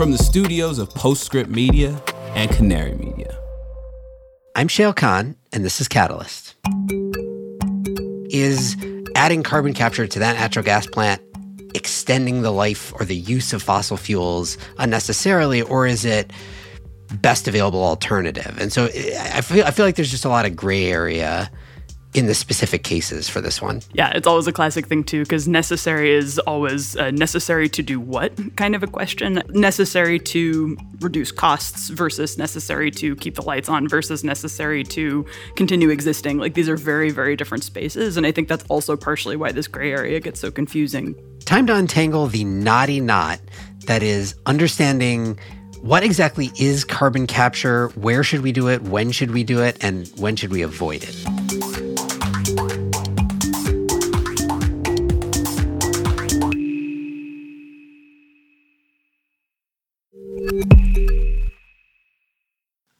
from the studios of Postscript Media and Canary Media. I'm Shayle Khan, and this is Catalyst. Is adding carbon capture to that natural gas plant extending the life or the use of fossil fuels unnecessarily, or is it best available alternative? And so I feel I feel like there's just a lot of gray area in the specific cases for this one. Yeah, it's always a classic thing too, because necessary is always uh, necessary to do what kind of a question. Necessary to reduce costs versus necessary to keep the lights on versus necessary to continue existing. Like these are very, very different spaces. And I think that's also partially why this gray area gets so confusing. Time to untangle the knotty knot that is understanding what exactly is carbon capture, where should we do it, when should we do it, and when should we avoid it.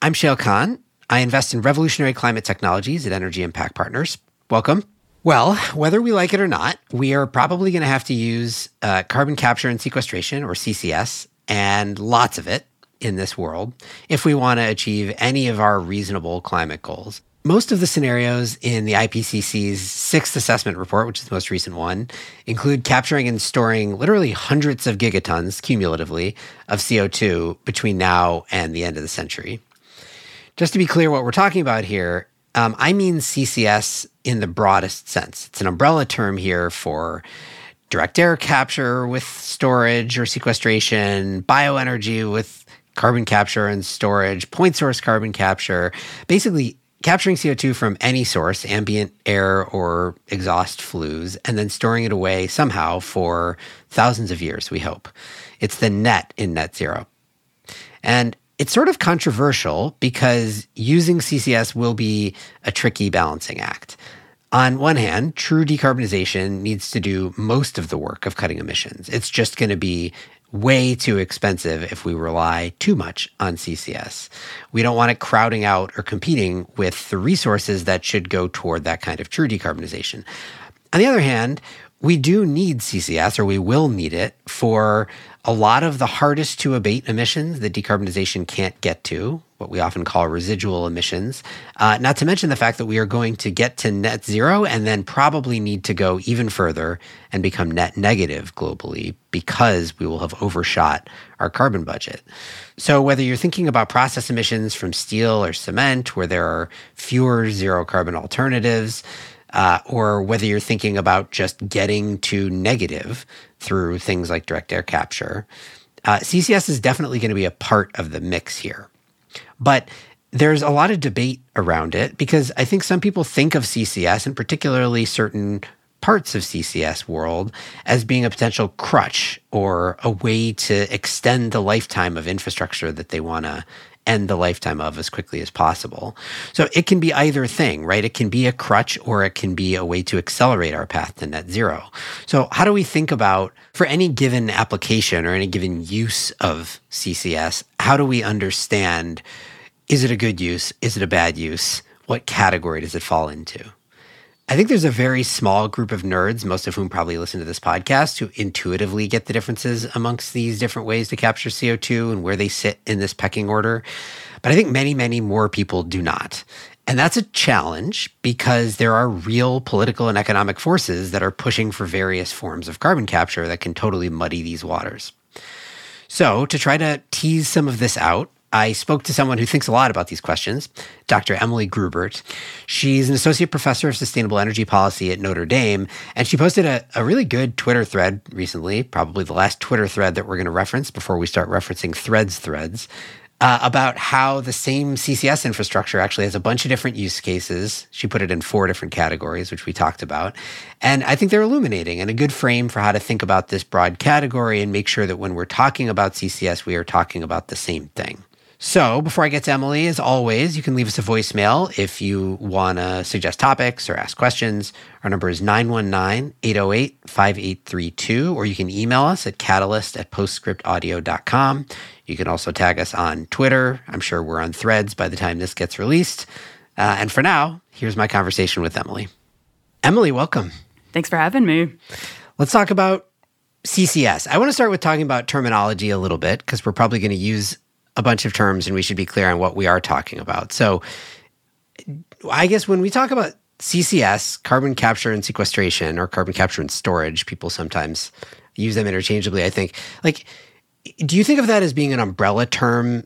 I'm Shayle Khan. I invest in revolutionary climate technologies at Energy Impact Partners. Welcome. Well, whether we like it or not, we are probably going to have to use uh, carbon capture and sequestration, or CCS, and lots of it in this world if we want to achieve any of our reasonable climate goals. Most of the scenarios in the IPCC's sixth assessment report, which is the most recent one, include capturing and storing literally hundreds of gigatons cumulatively of CO2 between now and the end of the century. Just to be clear, what we're talking about here, um, I mean CCS in the broadest sense. It's an umbrella term here for direct air capture with storage or sequestration, bioenergy with carbon capture and storage, point source carbon capture, basically capturing CO2 from any source, ambient air or exhaust flues, and then storing it away somehow for thousands of years, we hope. It's the net in net zero. And it's sort of controversial because using CCS will be a tricky balancing act. On one hand, true decarbonization needs to do most of the work of cutting emissions. It's just going to be way too expensive if we rely too much on CCS. We don't want it crowding out or competing with the resources that should go toward that kind of true decarbonization. On the other hand, we do need CCS, or we will need it, for a lot of the hardest to abate emissions that decarbonization can't get to, what we often call residual emissions. Uh, not to mention the fact that we are going to get to net zero and then probably need to go even further and become net negative globally because we will have overshot our carbon budget. So, whether you're thinking about process emissions from steel or cement, where there are fewer zero carbon alternatives, uh, or whether you're thinking about just getting to negative through things like direct air capture, uh, CCS is definitely going to be a part of the mix here. But there's a lot of debate around it because I think some people think of CCS, and particularly certain parts of CCS world, as being a potential crutch or a way to extend the lifetime of infrastructure that they want to end the lifetime of as quickly as possible. So it can be either thing, right? It can be a crutch or it can be a way to accelerate our path to net zero. So, how do we think about for any given application or any given use of CCS, how do we understand is it a good use? Is it a bad use? What category does it fall into? I think there's a very small group of nerds, most of whom probably listen to this podcast, who intuitively get the differences amongst these different ways to capture CO2 and where they sit in this pecking order. But I think many, many more people do not. And that's a challenge because there are real political and economic forces that are pushing for various forms of carbon capture that can totally muddy these waters. So, to try to tease some of this out, I spoke to someone who thinks a lot about these questions, Dr. Emily Grubert. She's an associate professor of sustainable energy policy at Notre Dame, and she posted a, a really good Twitter thread recently, probably the last Twitter thread that we're going to reference before we start referencing threads threads. Uh, about how the same CCS infrastructure actually has a bunch of different use cases. She put it in four different categories, which we talked about. And I think they're illuminating and a good frame for how to think about this broad category and make sure that when we're talking about CCS, we are talking about the same thing. So, before I get to Emily, as always, you can leave us a voicemail if you want to suggest topics or ask questions. Our number is 919 808 5832, or you can email us at catalyst at postscriptaudio.com. You can also tag us on Twitter. I'm sure we're on threads by the time this gets released. Uh, and for now, here's my conversation with Emily. Emily, welcome. Thanks for having me. Let's talk about CCS. I want to start with talking about terminology a little bit because we're probably going to use a bunch of terms and we should be clear on what we are talking about. So, I guess when we talk about CCS, carbon capture and sequestration, or carbon capture and storage, people sometimes use them interchangeably. I think, like, do you think of that as being an umbrella term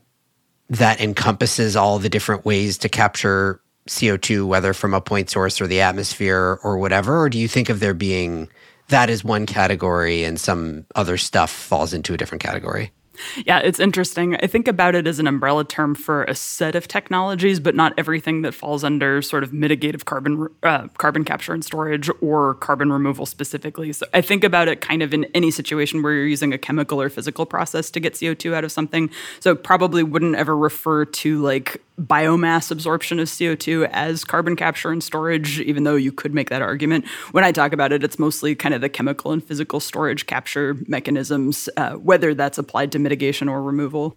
that encompasses all the different ways to capture CO2, whether from a point source or the atmosphere or whatever? Or do you think of there being that is one category and some other stuff falls into a different category? Yeah, it's interesting. I think about it as an umbrella term for a set of technologies, but not everything that falls under sort of mitigative carbon uh, carbon capture and storage or carbon removal specifically. So I think about it kind of in any situation where you're using a chemical or physical process to get CO2 out of something. So it probably wouldn't ever refer to like biomass absorption of CO2 as carbon capture and storage, even though you could make that argument. When I talk about it, it's mostly kind of the chemical and physical storage capture mechanisms, uh, whether that's applied to mitigation or removal.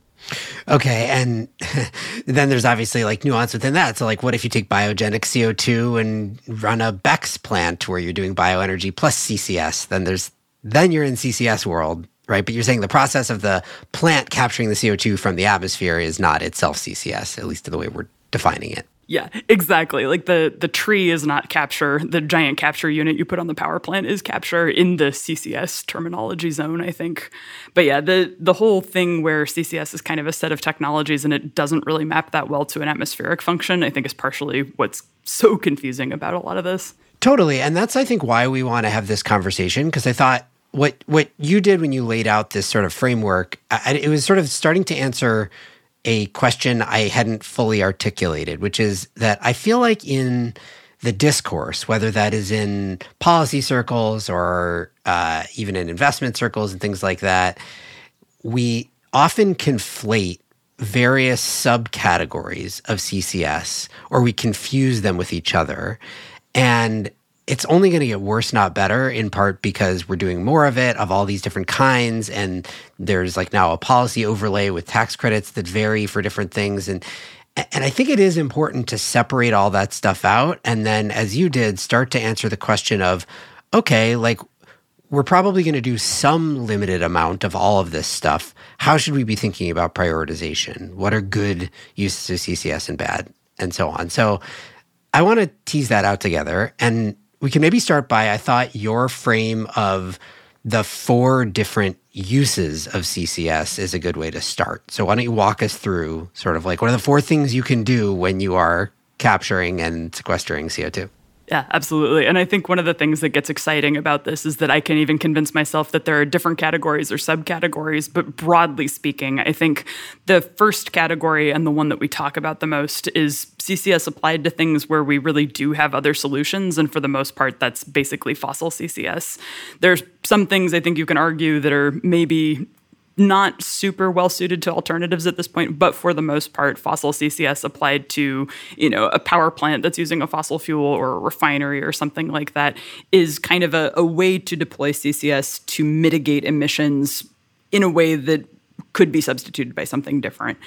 Okay, and then there's obviously like nuance within that. So, like, what if you take biogenic CO2 and run a BECCS plant where you're doing bioenergy plus CCS? Then there's then you're in CCS world, right? But you're saying the process of the plant capturing the CO2 from the atmosphere is not itself CCS, at least to the way we're defining it. Yeah, exactly. Like the the tree is not capture. The giant capture unit you put on the power plant is capture in the CCS terminology zone, I think. But yeah, the the whole thing where CCS is kind of a set of technologies and it doesn't really map that well to an atmospheric function, I think is partially what's so confusing about a lot of this. Totally. And that's I think why we want to have this conversation because I thought what what you did when you laid out this sort of framework, I, it was sort of starting to answer a question I hadn't fully articulated, which is that I feel like in the discourse, whether that is in policy circles or uh, even in investment circles and things like that, we often conflate various subcategories of CCS or we confuse them with each other. And it's only going to get worse, not better, in part because we're doing more of it, of all these different kinds. And there's like now a policy overlay with tax credits that vary for different things. And and I think it is important to separate all that stuff out. And then, as you did, start to answer the question of, okay, like we're probably going to do some limited amount of all of this stuff. How should we be thinking about prioritization? What are good uses of CCS and bad, and so on? So I want to tease that out together. And we can maybe start by I thought your frame of the four different uses of CCS is a good way to start. So why don't you walk us through sort of like what are the four things you can do when you are capturing and sequestering CO2? Yeah, absolutely. And I think one of the things that gets exciting about this is that I can even convince myself that there are different categories or subcategories. But broadly speaking, I think the first category and the one that we talk about the most is CCS applied to things where we really do have other solutions. And for the most part, that's basically fossil CCS. There's some things I think you can argue that are maybe not super well suited to alternatives at this point, but for the most part, fossil CCS applied to, you know, a power plant that's using a fossil fuel or a refinery or something like that is kind of a, a way to deploy CCS to mitigate emissions in a way that could be substituted by something different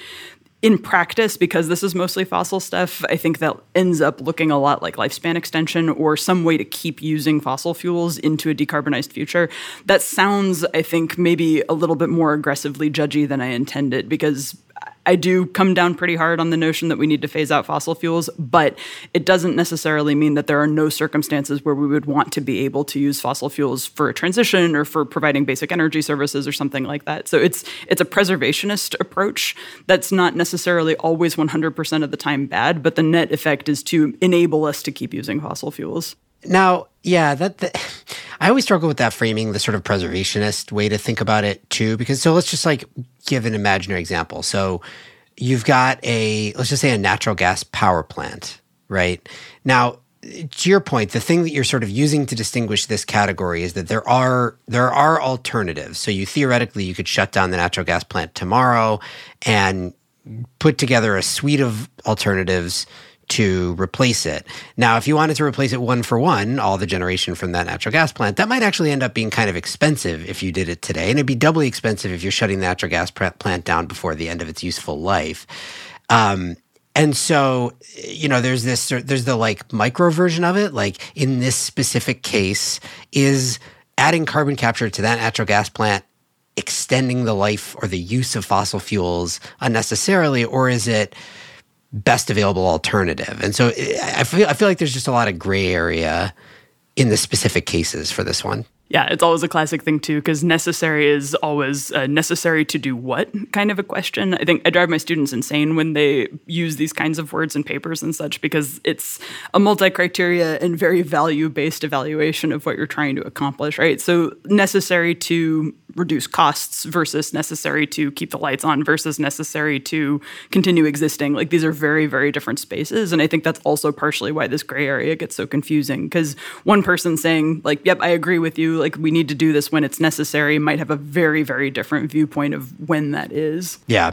in practice, because this is mostly fossil stuff, I think that ends up looking a lot like lifespan extension or some way to keep using fossil fuels into a decarbonized future. That sounds, I think, maybe a little bit more aggressively judgy than I intended because I do come down pretty hard on the notion that we need to phase out fossil fuels, but it doesn't necessarily mean that there are no circumstances where we would want to be able to use fossil fuels for a transition or for providing basic energy services or something like that. So it's it's a preservationist approach that's not necessarily always 100% of the time bad, but the net effect is to enable us to keep using fossil fuels. Now, yeah, that, that I always struggle with that framing, the sort of preservationist way to think about it too. Because so let's just like give an imaginary example. So you've got a let's just say a natural gas power plant, right? Now, to your point, the thing that you're sort of using to distinguish this category is that there are there are alternatives. So you theoretically you could shut down the natural gas plant tomorrow and put together a suite of alternatives to replace it. Now, if you wanted to replace it one for one, all the generation from that natural gas plant, that might actually end up being kind of expensive if you did it today. And it'd be doubly expensive if you're shutting the natural gas plant down before the end of its useful life. Um, and so, you know, there's this, there's the like micro version of it. Like in this specific case, is adding carbon capture to that natural gas plant extending the life or the use of fossil fuels unnecessarily, or is it best available alternative? And so I feel I feel like there's just a lot of gray area in the specific cases for this one. Yeah, it's always a classic thing too, because necessary is always uh, necessary to do what kind of a question. I think I drive my students insane when they use these kinds of words in papers and such, because it's a multi criteria and very value based evaluation of what you're trying to accomplish, right? So, necessary to reduce costs versus necessary to keep the lights on versus necessary to continue existing. Like these are very, very different spaces. And I think that's also partially why this gray area gets so confusing. Because one person saying, like, yep, I agree with you, like we need to do this when it's necessary, might have a very, very different viewpoint of when that is. Yeah.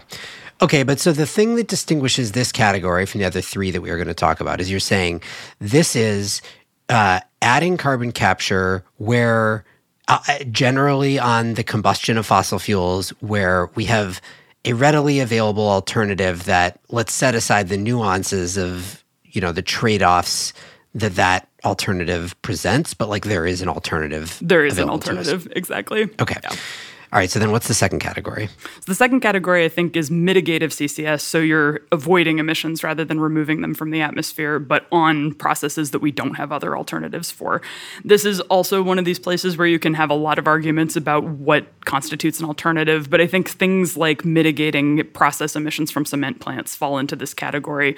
Okay, but so the thing that distinguishes this category from the other three that we are going to talk about is you're saying this is uh, adding carbon capture where uh, generally on the combustion of fossil fuels where we have a readily available alternative that let's set aside the nuances of you know the trade-offs that that alternative presents but like there is an alternative there is an alternative exactly okay yeah. All right, so then what's the second category? So the second category, I think, is mitigative CCS. So you're avoiding emissions rather than removing them from the atmosphere, but on processes that we don't have other alternatives for. This is also one of these places where you can have a lot of arguments about what constitutes an alternative, but I think things like mitigating process emissions from cement plants fall into this category.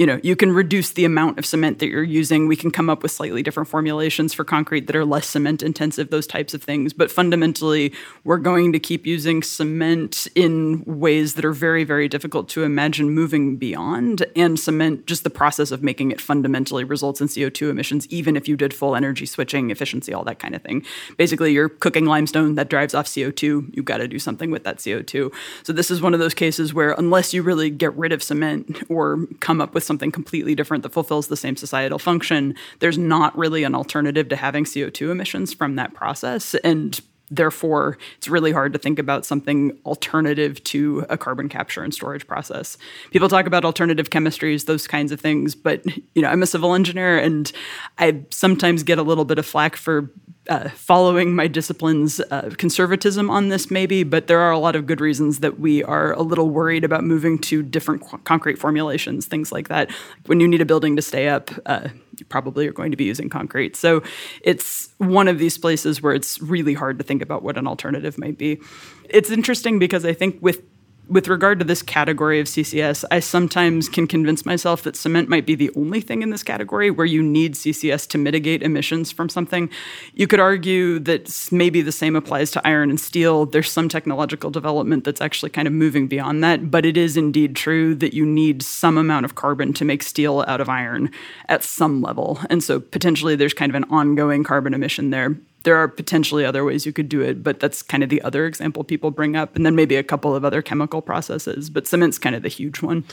You know, you can reduce the amount of cement that you're using. We can come up with slightly different formulations for concrete that are less cement intensive, those types of things. But fundamentally, we're going to keep using cement in ways that are very, very difficult to imagine moving beyond. And cement, just the process of making it fundamentally results in CO2 emissions, even if you did full energy switching, efficiency, all that kind of thing. Basically, you're cooking limestone that drives off CO2. You've got to do something with that CO2. So this is one of those cases where unless you really get rid of cement or come up with something completely different that fulfills the same societal function, there's not really an alternative to having CO2 emissions from that process. And therefore it's really hard to think about something alternative to a carbon capture and storage process people talk about alternative chemistries those kinds of things but you know i'm a civil engineer and i sometimes get a little bit of flack for uh, following my discipline's uh, conservatism on this, maybe, but there are a lot of good reasons that we are a little worried about moving to different qu- concrete formulations, things like that. When you need a building to stay up, uh, you probably are going to be using concrete. So it's one of these places where it's really hard to think about what an alternative might be. It's interesting because I think with with regard to this category of CCS, I sometimes can convince myself that cement might be the only thing in this category where you need CCS to mitigate emissions from something. You could argue that maybe the same applies to iron and steel. There's some technological development that's actually kind of moving beyond that, but it is indeed true that you need some amount of carbon to make steel out of iron at some level. And so potentially there's kind of an ongoing carbon emission there there are potentially other ways you could do it, but that's kind of the other example people bring up. And then maybe a couple of other chemical processes, but cement's kind of the huge one.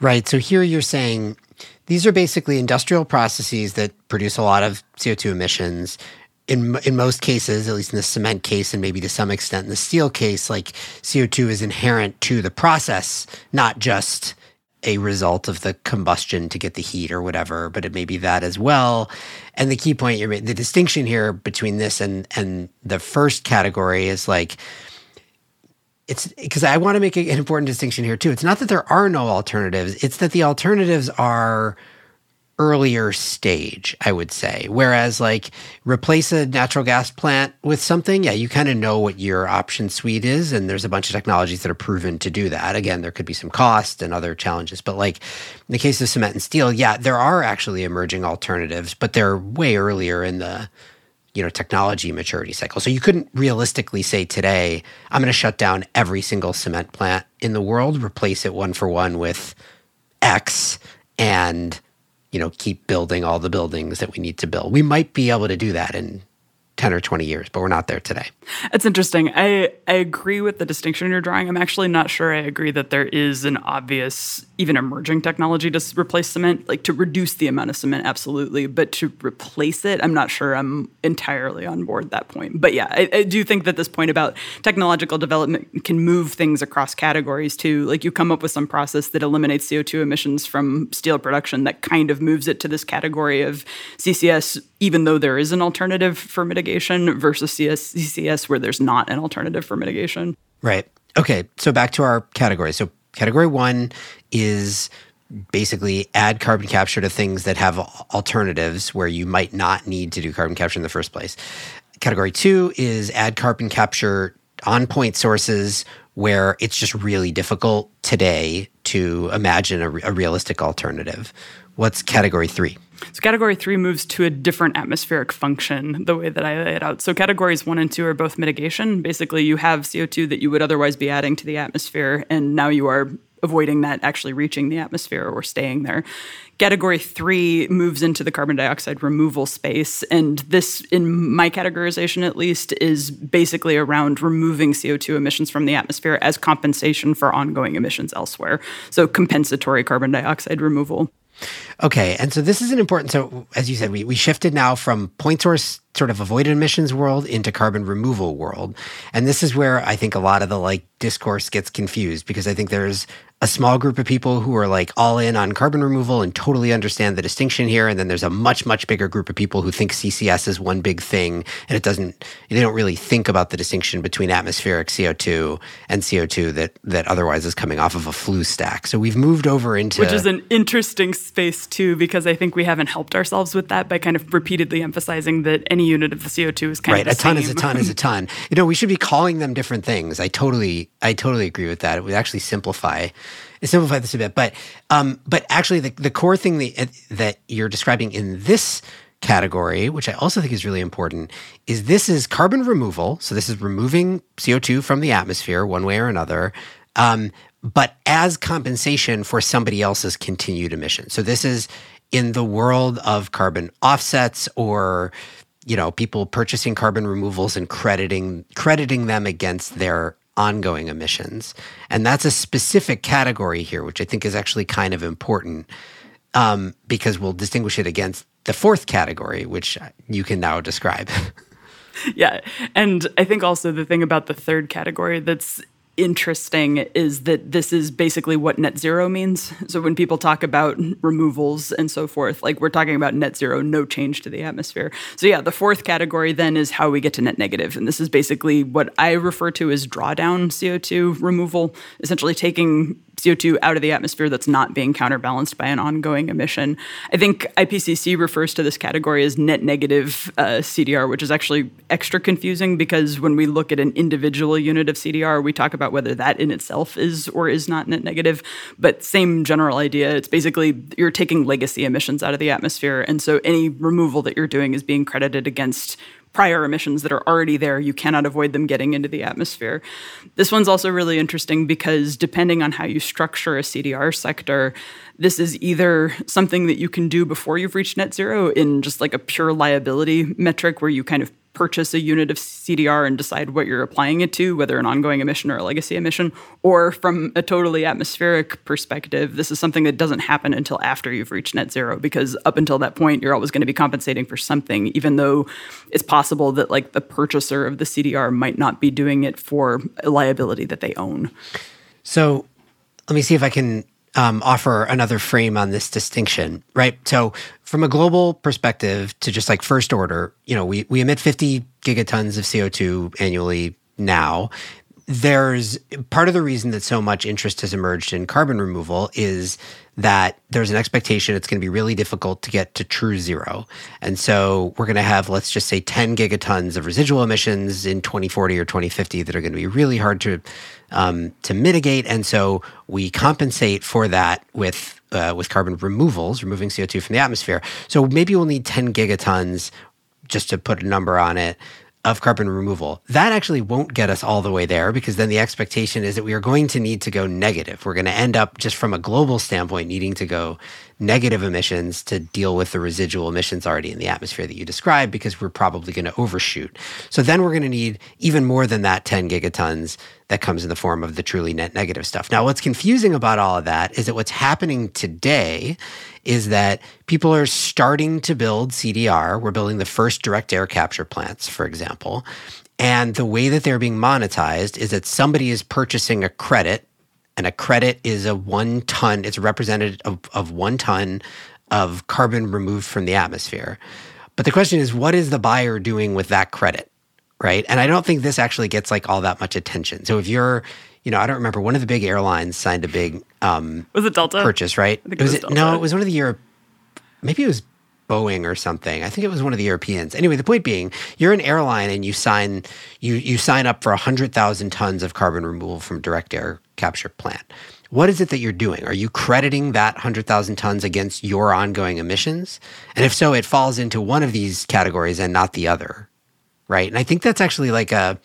Right. So here you're saying these are basically industrial processes that produce a lot of CO2 emissions. In, in most cases, at least in the cement case, and maybe to some extent in the steel case, like CO2 is inherent to the process, not just a result of the combustion to get the heat or whatever, but it may be that as well. And the key point you're the distinction here between this and and the first category is like it's because I want to make an important distinction here too. It's not that there are no alternatives; it's that the alternatives are earlier stage, I would say. Whereas, like, replace a natural gas plant with something, yeah, you kind of know what your option suite is. And there's a bunch of technologies that are proven to do that. Again, there could be some cost and other challenges. But, like, in the case of cement and steel, yeah, there are actually emerging alternatives, but they're way earlier in the you know technology maturity cycle so you couldn't realistically say today i'm going to shut down every single cement plant in the world replace it one for one with x and you know, keep building all the buildings that we need to build. We might be able to do that in 10 or 20 years, but we're not there today. It's interesting. I, I agree with the distinction you're drawing. I'm actually not sure I agree that there is an obvious, even emerging technology to replace cement, like to reduce the amount of cement, absolutely. But to replace it, I'm not sure I'm entirely on board that point. But yeah, I, I do think that this point about technological development can move things across categories too. Like you come up with some process that eliminates CO2 emissions from steel production that kind of moves it to this category of CCS even though there is an alternative for mitigation versus CS, CCS where there's not an alternative for mitigation. Right. Okay. So back to our category. So category one is basically add carbon capture to things that have alternatives where you might not need to do carbon capture in the first place. Category two is add carbon capture on point sources where it's just really difficult today to imagine a, a realistic alternative. What's category three? So, category three moves to a different atmospheric function, the way that I lay it out. So, categories one and two are both mitigation. Basically, you have CO2 that you would otherwise be adding to the atmosphere, and now you are avoiding that actually reaching the atmosphere or staying there. Category three moves into the carbon dioxide removal space. And this, in my categorization at least, is basically around removing CO2 emissions from the atmosphere as compensation for ongoing emissions elsewhere. So, compensatory carbon dioxide removal. Okay, and so this is an important. So, as you said, we, we shifted now from point source sort of avoided emissions world into carbon removal world, and this is where I think a lot of the like discourse gets confused because I think there's a small group of people who are like all in on carbon removal and totally understand the distinction here. And then there's a much, much bigger group of people who think CCS is one big thing. And it doesn't, they don't really think about the distinction between atmospheric CO2 and CO2 that, that otherwise is coming off of a flue stack. So we've moved over into. Which is an interesting space too, because I think we haven't helped ourselves with that by kind of repeatedly emphasizing that any unit of the CO2 is kind right. of. Right. A ton same. is a ton is a ton. You know, we should be calling them different things. I totally, I totally agree with that. It would actually simplify simplify this a bit, but um, but actually the, the core thing that, that you're describing in this category, which I also think is really important, is this is carbon removal. So this is removing CO2 from the atmosphere one way or another, um, but as compensation for somebody else's continued emission. So this is in the world of carbon offsets or you know people purchasing carbon removals and crediting crediting them against their ongoing emissions. And that's a specific category here, which I think is actually kind of important um, because we'll distinguish it against the fourth category, which you can now describe. yeah. And I think also the thing about the third category that's interesting is that this is basically what net zero means. So when people talk about removals and so forth, like we're talking about net zero, no change to the atmosphere. So yeah, the fourth category then is how we get to net negative. And this is basically what I refer to as drawdown CO2 removal, essentially taking CO2 out of the atmosphere that's not being counterbalanced by an ongoing emission. I think IPCC refers to this category as net negative uh, CDR, which is actually extra confusing because when we look at an individual unit of CDR, we talk about whether that in itself is or is not net negative. But same general idea. It's basically you're taking legacy emissions out of the atmosphere. And so any removal that you're doing is being credited against prior emissions that are already there. You cannot avoid them getting into the atmosphere. This one's also really interesting because depending on how you structure a CDR sector, this is either something that you can do before you've reached net zero in just like a pure liability metric where you kind of purchase a unit of CDR and decide what you're applying it to, whether an ongoing emission or a legacy emission, or from a totally atmospheric perspective, this is something that doesn't happen until after you've reached net zero, because up until that point, you're always going to be compensating for something, even though it's possible that like the purchaser of the CDR might not be doing it for a liability that they own. So let me see if I can um, offer another frame on this distinction, right? So, from a global perspective, to just like first order, you know, we, we emit 50 gigatons of CO2 annually now. There's part of the reason that so much interest has emerged in carbon removal is that there's an expectation it's going to be really difficult to get to true zero. And so we're going to have, let's just say, 10 gigatons of residual emissions in 2040 or 2050 that are going to be really hard to um, to mitigate. And so we compensate for that with uh, with carbon removals, removing CO2 from the atmosphere. So maybe we'll need 10 gigatons, just to put a number on it, of carbon removal. That actually won't get us all the way there because then the expectation is that we are going to need to go negative. We're going to end up, just from a global standpoint, needing to go negative emissions to deal with the residual emissions already in the atmosphere that you described because we're probably going to overshoot. So then we're going to need even more than that 10 gigatons that comes in the form of the truly net negative stuff. Now, what's confusing about all of that is that what's happening today is that people are starting to build CDR. We're building the first direct air capture plants, for example. And the way that they're being monetized is that somebody is purchasing a credit and a credit is a one ton, it's representative of, of one ton of carbon removed from the atmosphere. But the question is, what is the buyer doing with that credit? Right. And I don't think this actually gets like all that much attention. So if you're, you know, I don't remember one of the big airlines signed a big um Was it Delta? purchase, right? It was it was no, it was one of the Europe maybe it was Boeing or something. I think it was one of the Europeans. Anyway, the point being, you're an airline and you sign you you sign up for 100,000 tons of carbon removal from direct air capture plant. What is it that you're doing? Are you crediting that 100,000 tons against your ongoing emissions? And if so, it falls into one of these categories and not the other. Right? And I think that's actually like a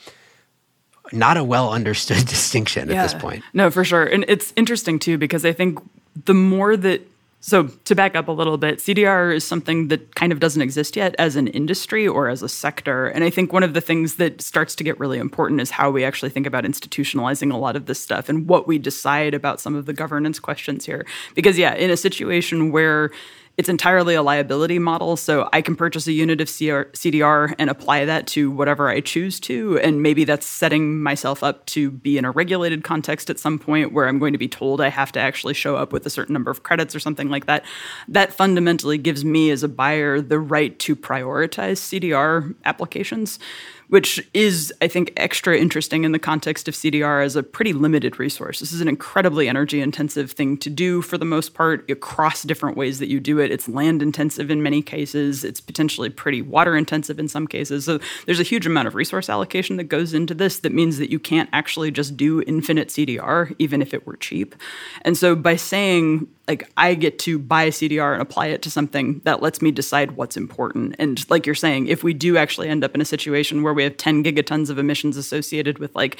not a well understood distinction at this point. No, for sure. And it's interesting too, because I think the more that, so to back up a little bit, CDR is something that kind of doesn't exist yet as an industry or as a sector. And I think one of the things that starts to get really important is how we actually think about institutionalizing a lot of this stuff and what we decide about some of the governance questions here. Because, yeah, in a situation where it's entirely a liability model. So I can purchase a unit of CR, CDR and apply that to whatever I choose to. And maybe that's setting myself up to be in a regulated context at some point where I'm going to be told I have to actually show up with a certain number of credits or something like that. That fundamentally gives me as a buyer the right to prioritize CDR applications. Which is, I think, extra interesting in the context of CDR as a pretty limited resource. This is an incredibly energy intensive thing to do for the most part across different ways that you do it. It's land intensive in many cases, it's potentially pretty water intensive in some cases. So there's a huge amount of resource allocation that goes into this that means that you can't actually just do infinite CDR, even if it were cheap. And so by saying, like I get to buy a CDR and apply it to something that lets me decide what's important. And like you're saying, if we do actually end up in a situation where we have 10 gigatons of emissions associated with like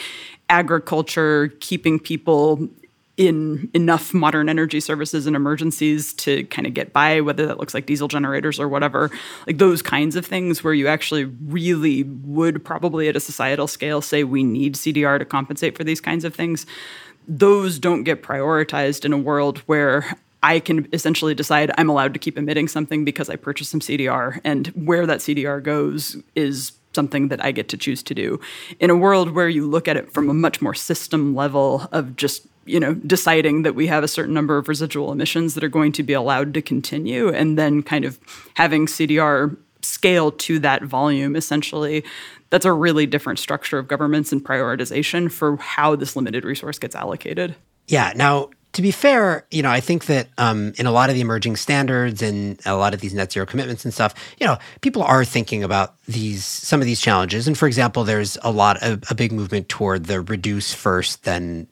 agriculture, keeping people in enough modern energy services and emergencies to kind of get by, whether that looks like diesel generators or whatever, like those kinds of things where you actually really would probably at a societal scale say we need CDR to compensate for these kinds of things. Those don't get prioritized in a world where I can essentially decide I'm allowed to keep emitting something because I purchased some CDR, and where that CDR goes is something that I get to choose to do. In a world where you look at it from a much more system level of just you know deciding that we have a certain number of residual emissions that are going to be allowed to continue and then kind of having CDR scale to that volume essentially that's a really different structure of governments and prioritization for how this limited resource gets allocated. Yeah. Now, to be fair, you know, I think that um, in a lot of the emerging standards and a lot of these net zero commitments and stuff, you know, people are thinking about these some of these challenges. And for example, there's a lot of a big movement toward the reduce first, then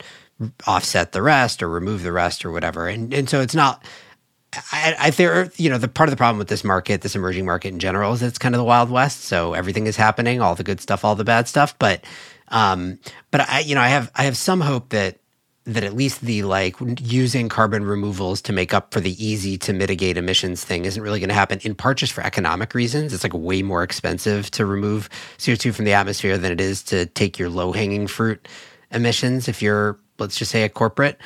offset the rest or remove the rest or whatever. And and so it's not. I, I there, you know, the part of the problem with this market, this emerging market in general, is it's kind of the wild west. So everything is happening, all the good stuff, all the bad stuff. But, um, but I, you know, I have I have some hope that that at least the like using carbon removals to make up for the easy to mitigate emissions thing isn't really going to happen in part just for economic reasons. It's like way more expensive to remove co2 from the atmosphere than it is to take your low hanging fruit emissions if you're let's just say a corporate.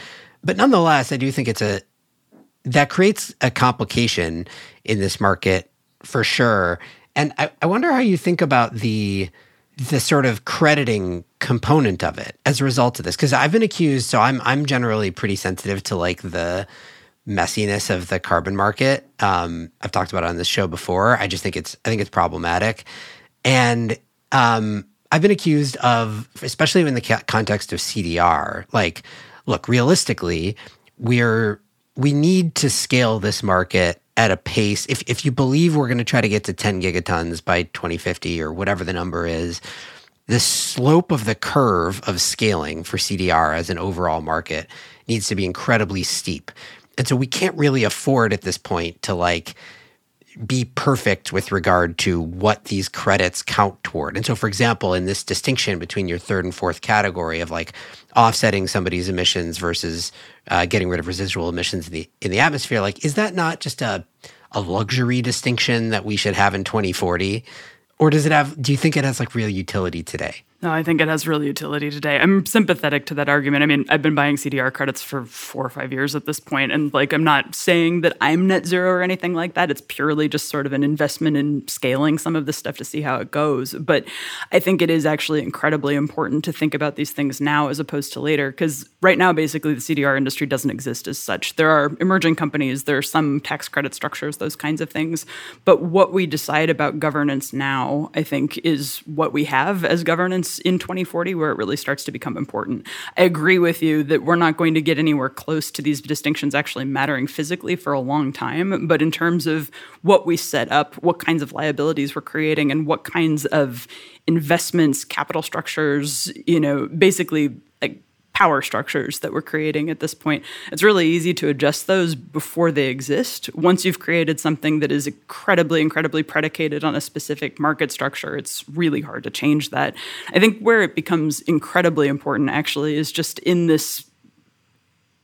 But nonetheless i do think it's a that creates a complication in this market for sure. And i, I wonder how you think about the the sort of crediting component of it as a result of this. Because i've been accused so i'm i'm generally pretty sensitive to like the messiness of the carbon market. Um, i've talked about it on this show before. I just think it's i think it's problematic. And um, i've been accused of especially in the context of cdr like look realistically we're we need to scale this market at a pace. If if you believe we're going to try to get to 10 gigatons by 2050 or whatever the number is, the slope of the curve of scaling for CDR as an overall market needs to be incredibly steep. And so we can't really afford at this point to like be perfect with regard to what these credits count toward. And so, for example, in this distinction between your third and fourth category of like offsetting somebody's emissions versus uh, getting rid of residual emissions in the in the atmosphere, like is that not just a a luxury distinction that we should have in 2040, or does it have? Do you think it has like real utility today? No, I think it has real utility today. I'm sympathetic to that argument. I mean, I've been buying CDR credits for four or five years at this point, and like, I'm not saying that I'm net zero or anything like that. It's purely just sort of an investment in scaling some of this stuff to see how it goes. But I think it is actually incredibly important to think about these things now as opposed to later, because right now, basically, the CDR industry doesn't exist as such. There are emerging companies, there are some tax credit structures, those kinds of things. But what we decide about governance now, I think, is what we have as governance in 2040 where it really starts to become important. I agree with you that we're not going to get anywhere close to these distinctions actually mattering physically for a long time. But in terms of what we set up, what kinds of liabilities we're creating, and what kinds of investments, capital structures, you know, basically power structures that we're creating at this point. It's really easy to adjust those before they exist. Once you've created something that is incredibly, incredibly predicated on a specific market structure, it's really hard to change that. I think where it becomes incredibly important actually is just in this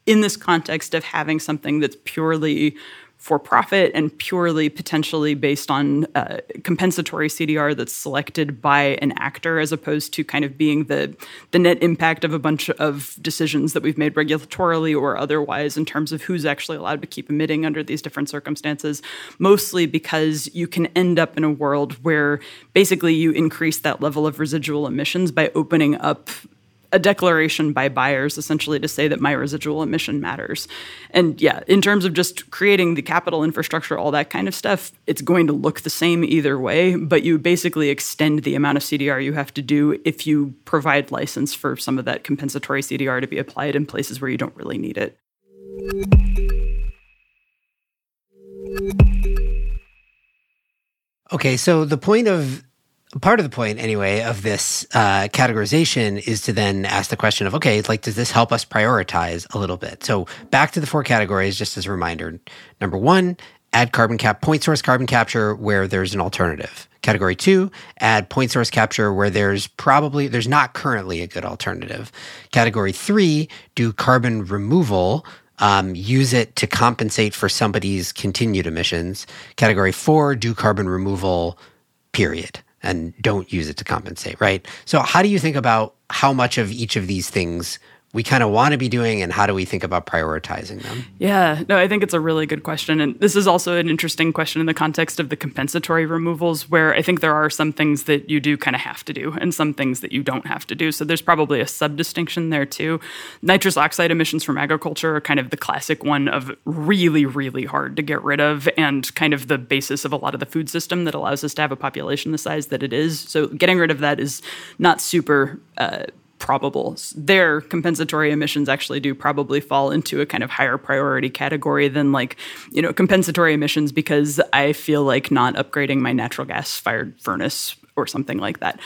in this context of having something that's purely for profit and purely potentially based on uh, compensatory CDR that's selected by an actor as opposed to kind of being the the net impact of a bunch of decisions that we've made regulatorily or otherwise in terms of who's actually allowed to keep emitting under these different circumstances mostly because you can end up in a world where basically you increase that level of residual emissions by opening up a declaration by buyers essentially to say that my residual emission matters. And yeah, in terms of just creating the capital infrastructure, all that kind of stuff, it's going to look the same either way, but you basically extend the amount of CDR you have to do if you provide license for some of that compensatory CDR to be applied in places where you don't really need it. Okay, so the point of part of the point anyway of this uh, categorization is to then ask the question of okay like does this help us prioritize a little bit? So back to the four categories just as a reminder. Number one add carbon cap point source carbon capture where there's an alternative. Category two add point source capture where there's probably there's not currently a good alternative. Category three do carbon removal um, use it to compensate for somebody's continued emissions. Category four do carbon removal period and don't use it to compensate, right? So, how do you think about how much of each of these things we kind of want to be doing and how do we think about prioritizing them? Yeah, no, I think it's a really good question. And this is also an interesting question in the context of the compensatory removals, where I think there are some things that you do kind of have to do and some things that you don't have to do. So there's probably a sub distinction there too. Nitrous oxide emissions from agriculture are kind of the classic one of really, really hard to get rid of and kind of the basis of a lot of the food system that allows us to have a population the size that it is. So getting rid of that is not super. Uh, probable. Their compensatory emissions actually do probably fall into a kind of higher priority category than like, you know, compensatory emissions because I feel like not upgrading my natural gas fired furnace or something like that.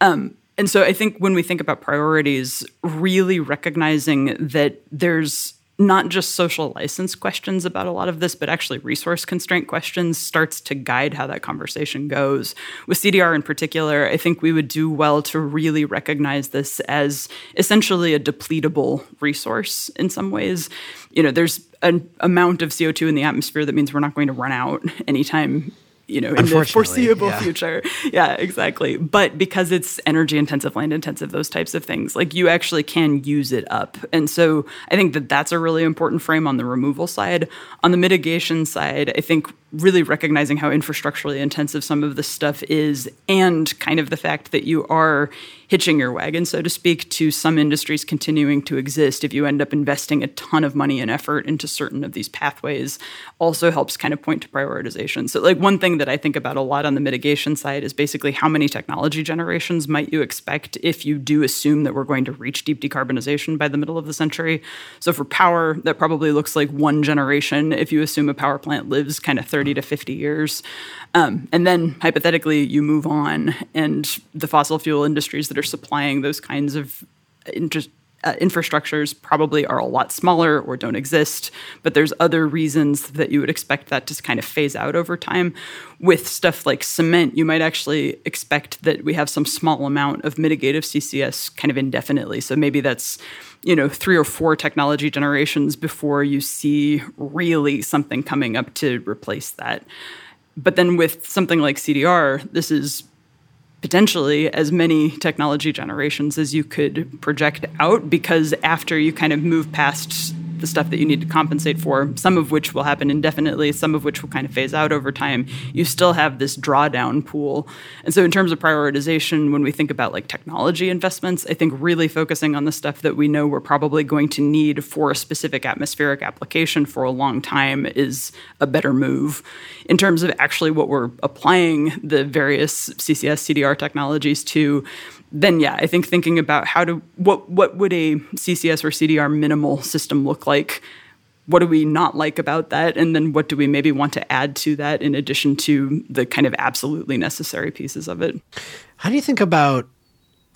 Um, and so I think when we think about priorities, really recognizing that there's not just social license questions about a lot of this, but actually resource constraint questions starts to guide how that conversation goes. With CDR in particular, I think we would do well to really recognize this as essentially a depletable resource in some ways. You know, there's an amount of CO2 in the atmosphere that means we're not going to run out anytime you know, in the foreseeable yeah. future. Yeah, exactly. But because it's energy intensive, land intensive, those types of things, like you actually can use it up. And so I think that that's a really important frame on the removal side. On the mitigation side, I think really recognizing how infrastructurally intensive some of this stuff is and kind of the fact that you are hitching your wagon, so to speak, to some industries continuing to exist if you end up investing a ton of money and effort into certain of these pathways also helps kind of point to prioritization. So, like, one thing that I think about a lot on the mitigation side is basically how many technology generations might you expect if you do assume that we're going to reach deep decarbonization by the middle of the century. So, for power, that probably looks like one generation if you assume a power plant lives kind of 30 to 50 years. Um, and then hypothetically, you move on, and the fossil fuel industries that are supplying those kinds of interest, uh, infrastructures probably are a lot smaller or don't exist, but there's other reasons that you would expect that to kind of phase out over time. With stuff like cement, you might actually expect that we have some small amount of mitigative CCS kind of indefinitely. So maybe that's you know three or four technology generations before you see really something coming up to replace that. But then with something like CDR, this is potentially as many technology generations as you could project out because after you kind of move past the stuff that you need to compensate for, some of which will happen indefinitely, some of which will kind of phase out over time, you still have this drawdown pool. And so, in terms of prioritization, when we think about like technology investments, I think really focusing on the stuff that we know we're probably going to need for a specific atmospheric application for a long time is a better move. In terms of actually what we're applying the various CCS, CDR technologies to, then yeah, I think thinking about how to what what would a CCS or CDR minimal system look like? What do we not like about that? And then what do we maybe want to add to that in addition to the kind of absolutely necessary pieces of it? How do you think about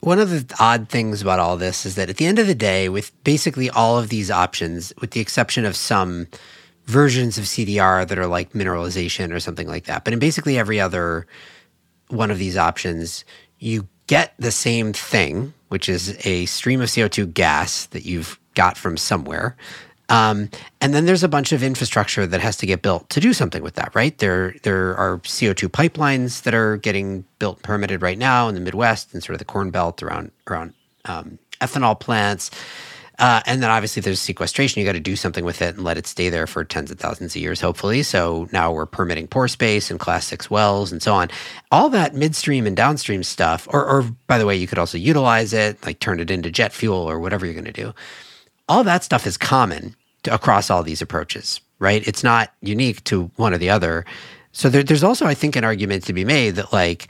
one of the odd things about all this is that at the end of the day, with basically all of these options, with the exception of some versions of CDR that are like mineralization or something like that, but in basically every other one of these options, you get the same thing, which is a stream of CO2 gas that you've got from somewhere. Um, and then there's a bunch of infrastructure that has to get built to do something with that, right? There, there are CO2 pipelines that are getting built, permitted right now in the Midwest and sort of the Corn Belt around around um, ethanol plants. Uh, and then obviously there's sequestration. You got to do something with it and let it stay there for tens of thousands of years, hopefully. So now we're permitting pore space and class six wells and so on. All that midstream and downstream stuff, or, or by the way, you could also utilize it, like turn it into jet fuel or whatever you're going to do. All that stuff is common to, across all these approaches, right? It's not unique to one or the other. So there, there's also, I think, an argument to be made that like,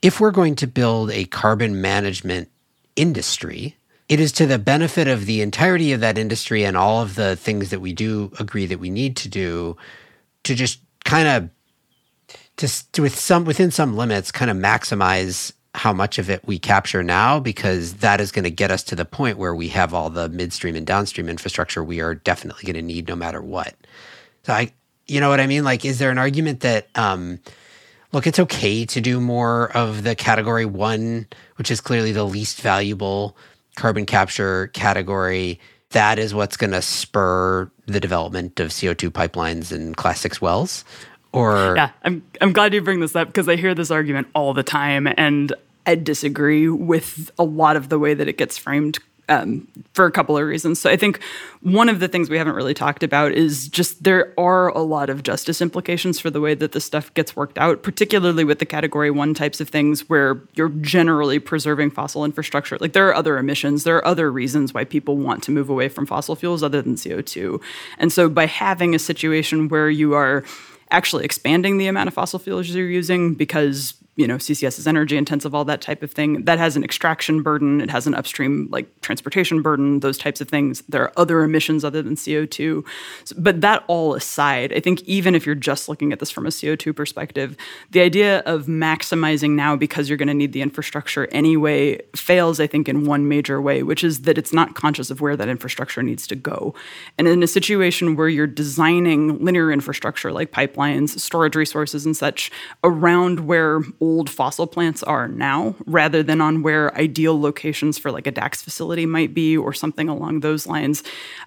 if we're going to build a carbon management industry, it is to the benefit of the entirety of that industry and all of the things that we do agree that we need to do to just kind of just with some within some limits kind of maximize how much of it we capture now because that is going to get us to the point where we have all the midstream and downstream infrastructure we are definitely going to need no matter what. So i you know what i mean? Like is there an argument that um look it's okay to do more of the category 1 which is clearly the least valuable carbon capture category, that is what's going to spur the development of CO2 pipelines and class six wells? Or yeah, I'm I'm glad you bring this up because I hear this argument all the time, and I disagree with a lot of the way that it gets framed um, for a couple of reasons. So I think one of the things we haven't really talked about is just there are a lot of justice implications for the way that this stuff gets worked out, particularly with the category one types of things where you're generally preserving fossil infrastructure. Like there are other emissions, there are other reasons why people want to move away from fossil fuels other than CO2. And so by having a situation where you are actually expanding the amount of fossil fuels you're using because you know CCS is energy intensive, all that type of thing. That has an extraction burden. It has an upstream like transportation burden. Those types of things. There are other emissions other than CO two, but that all aside, I think even if you're just looking at this from a CO two perspective, the idea of maximizing now because you're going to need the infrastructure anyway fails. I think in one major way, which is that it's not conscious of where that infrastructure needs to go. And in a situation where you're designing linear infrastructure like pipelines, storage resources, and such around where old fossil plants are now rather than on where ideal locations for like a DAC facility might be or something along those lines.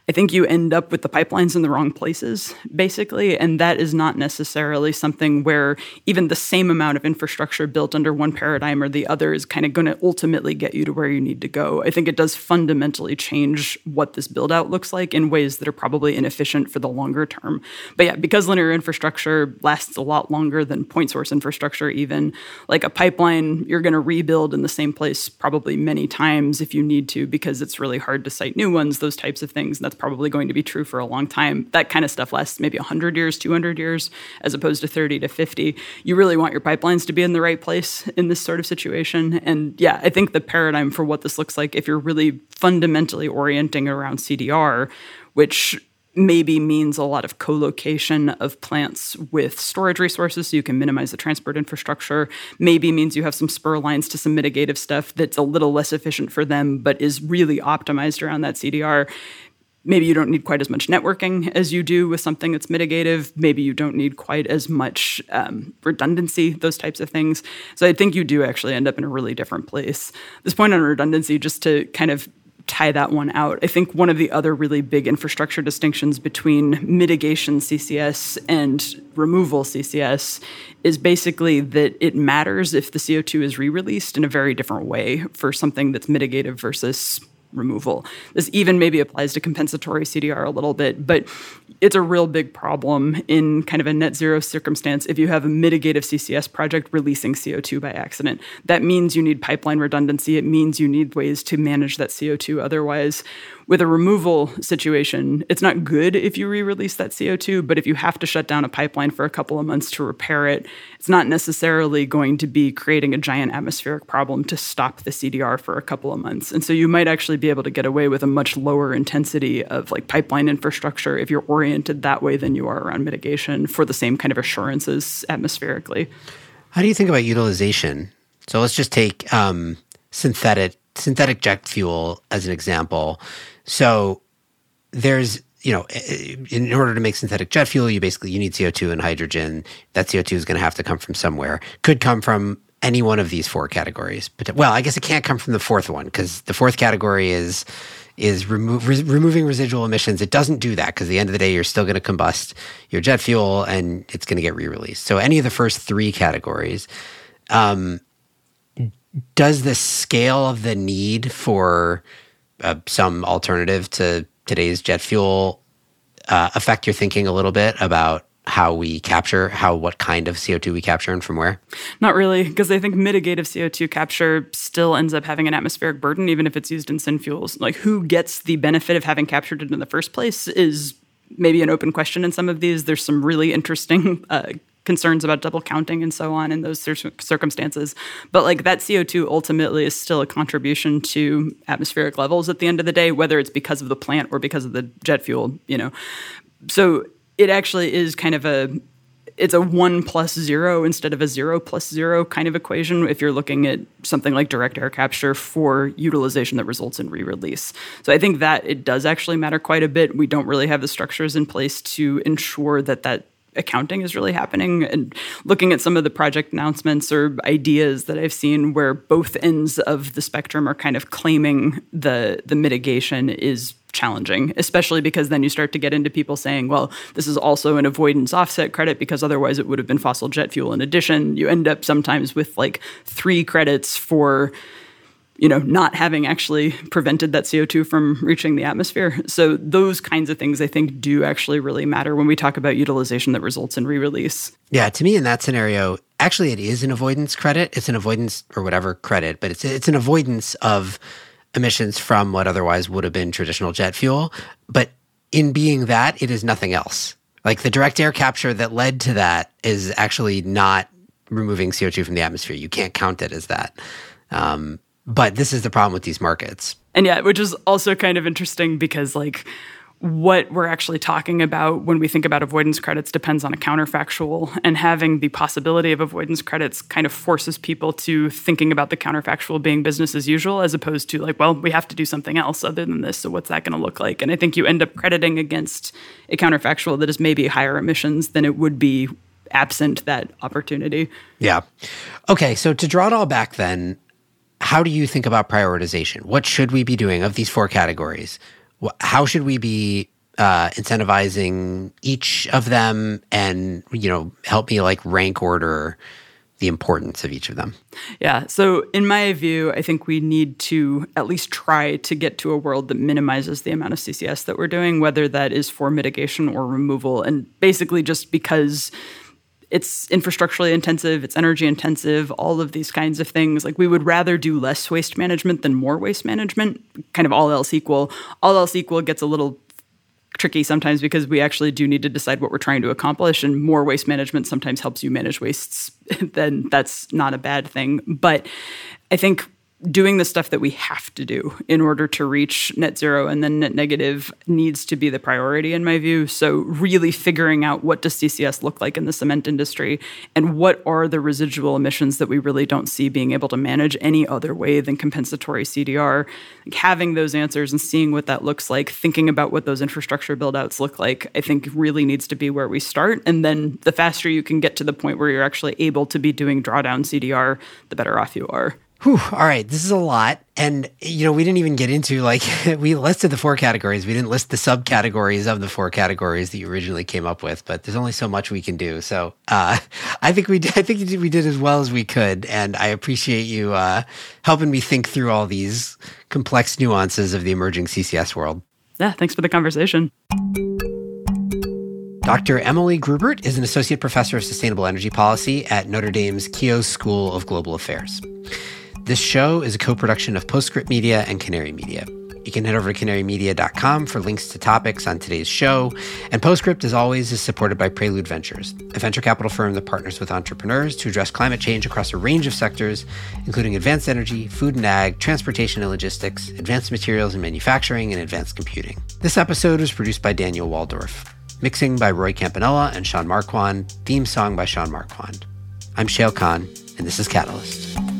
I think you end up with the pipelines in the wrong places, basically. And that is not necessarily something where even the same amount of infrastructure built under one paradigm or the other is kind of going to ultimately get you to where you need to go. I think it does fundamentally change what this build out looks like in ways that are probably inefficient for the longer term. But yeah, because linear infrastructure lasts a lot longer than point source infrastructure, even, like a pipeline you're going to rebuild in the same place probably many times if you need to because it's really hard to site new ones those types of things and that's probably going to be true for a long time. That kind of stuff lasts maybe 100 years 200 years as opposed to 30 to 50 you really want your pipelines to be in the right place in this sort of situation and yeah i think the paradigm for what this looks like if you're really fundamentally orienting around cdr which maybe means a lot of co-location of plants with storage resources so you can minimize the transport infrastructure. Maybe means you have some spur lines to some mitigative stuff that's a little less efficient for them but is really optimized around that cdr maybe you don't need quite as much networking as you do with something that's mitigative. Maybe you don't need quite as much um, redundancy those types of things. So i think you do actually end up in a really different place. This point on redundancy just to kind of tie that one out. I think one of the other really big infrastructure distinctions between mitigation CCS and removal CCS is basically that it matters if the CO2 is re released in a very different way for something that's mitigated versus removal. This even maybe applies to compensatory CDR a little bit, but it's a real big problem in kind of a net zero circumstance if you have a mitigative CCS project releasing CO2 by accident. That means you need pipeline redundancy. It means you need ways to manage that CO2 otherwise with a removal situation, it's not good if you re release that CO2, but if you have to shut down a pipeline for a couple of months to repair it, it's not necessarily going to be creating a giant atmospheric problem to stop the CDR for a couple of months. And so you might actually be able to get away with a much lower intensity of like pipeline infrastructure if you're oriented that way than you are around mitigation for the same kind of assurances atmospherically. How do you think about utilization? So let's just take um, synthetic synthetic jet fuel as an example. So there's you know in order to make synthetic jet fuel you basically you need CO2 and hydrogen. That CO2 is going to have to come from somewhere. Could come from any one of these four categories but well I guess it can't come from the fourth one because the fourth category is is remove, re- removing residual emissions. It doesn't do that because at the end of the day you're still going to combust your jet fuel and it's going to get re-released. So any of the first three categories um, does the scale of the need for uh, some alternative to today's jet fuel uh, affect your thinking a little bit about how we capture how what kind of CO2 we capture and from where? Not really, because I think mitigative CO2 capture still ends up having an atmospheric burden even if it's used in syn fuels. Like who gets the benefit of having captured it in the first place is maybe an open question in some of these. There's some really interesting uh, concerns about double counting and so on in those circumstances. But like that CO2 ultimately is still a contribution to atmospheric levels at the end of the day, whether it's because of the plant or because of the jet fuel, you know. So it actually is kind of a it's a one plus zero instead of a zero plus zero kind of equation if you're looking at something like direct air capture for utilization that results in re-release. So I think that it does actually matter quite a bit. We don't really have the structures in place to ensure that that accounting is really happening and looking at some of the project announcements or ideas that I've seen where both ends of the spectrum are kind of claiming the the mitigation is challenging, especially because then you start to get into people saying, well, this is also an avoidance offset credit because otherwise it would have been fossil jet fuel in addition. You end up sometimes with like three credits for you know, not having actually prevented that CO2 from reaching the atmosphere. So those kinds of things I think do actually really matter when we talk about utilization that results in re-release. Yeah, to me in that scenario, actually it is an avoidance credit. It's an avoidance or whatever credit, but it's it's an avoidance of emissions from what otherwise would have been traditional jet fuel, but in being that, it is nothing else. Like the direct air capture that led to that is actually not removing CO2 from the atmosphere. You can't count it as that. Um, but this is the problem with these markets. And yeah, which is also kind of interesting because like what we're actually talking about when we think about avoidance credits depends on a counterfactual and having the possibility of avoidance credits kind of forces people to thinking about the counterfactual being business as usual as opposed to like well we have to do something else other than this so what's that going to look like? And i think you end up crediting against a counterfactual that is maybe higher emissions than it would be absent that opportunity. Yeah. Okay so to draw it all back then how do you think about prioritization? What should we be doing of these four categories? How should we be uh, incentivizing each of them, and you know, help me like rank order the importance of each of them? Yeah. So, in my view, I think we need to at least try to get to a world that minimizes the amount of CCS that we're doing, whether that is for mitigation or removal. And basically, just because it's infrastructurally intensive, it's energy intensive, all of these kinds of things. Like we would rather do less waste management than more waste management, kind of all else equal. All else equal gets a little tricky sometimes because we actually do need to decide what we're trying to accomplish and more waste management sometimes helps you manage wastes then that's not a bad thing but i think doing the stuff that we have to do in order to reach net zero and then net negative needs to be the priority in my view. So really figuring out what does ccs look like in the cement industry and what are the residual emissions that we really don't see being able to manage any other way than compensatory cdr like having those answers and seeing what that looks like thinking about what those infrastructure buildouts look like i think really needs to be where we start. And then the faster you can get to the point where you're actually able to be doing drawdown cdr the better off you are Whew, all right, this is a lot. And, you know, we didn't even get into like, we listed the four categories. We didn't list the subcategories of the four categories that you originally came up with, but there's only so much we can do. So uh, I think we did, I think we did as well as we could. And I appreciate you uh, helping me think through all these complex nuances of the emerging CCS world. Yeah, thanks for the conversation. Dr. Emily Grubert is an associate professor of sustainable energy policy at Notre Dame's Keough School of Global Affairs. This show is a co production of Postscript Media and Canary Media. You can head over to canarymedia.com for links to topics on today's show. And Postscript, as always, is supported by Prelude Ventures, a venture capital firm that partners with entrepreneurs to address climate change across a range of sectors, including advanced energy, food and ag, transportation and logistics, advanced materials and manufacturing, and advanced computing. This episode was produced by Daniel Woldorff. Mixing by Roy Campanella and Sean Marquand. Theme song by Sean Marquand. I'm Shayle Kann, and this is Catalyst.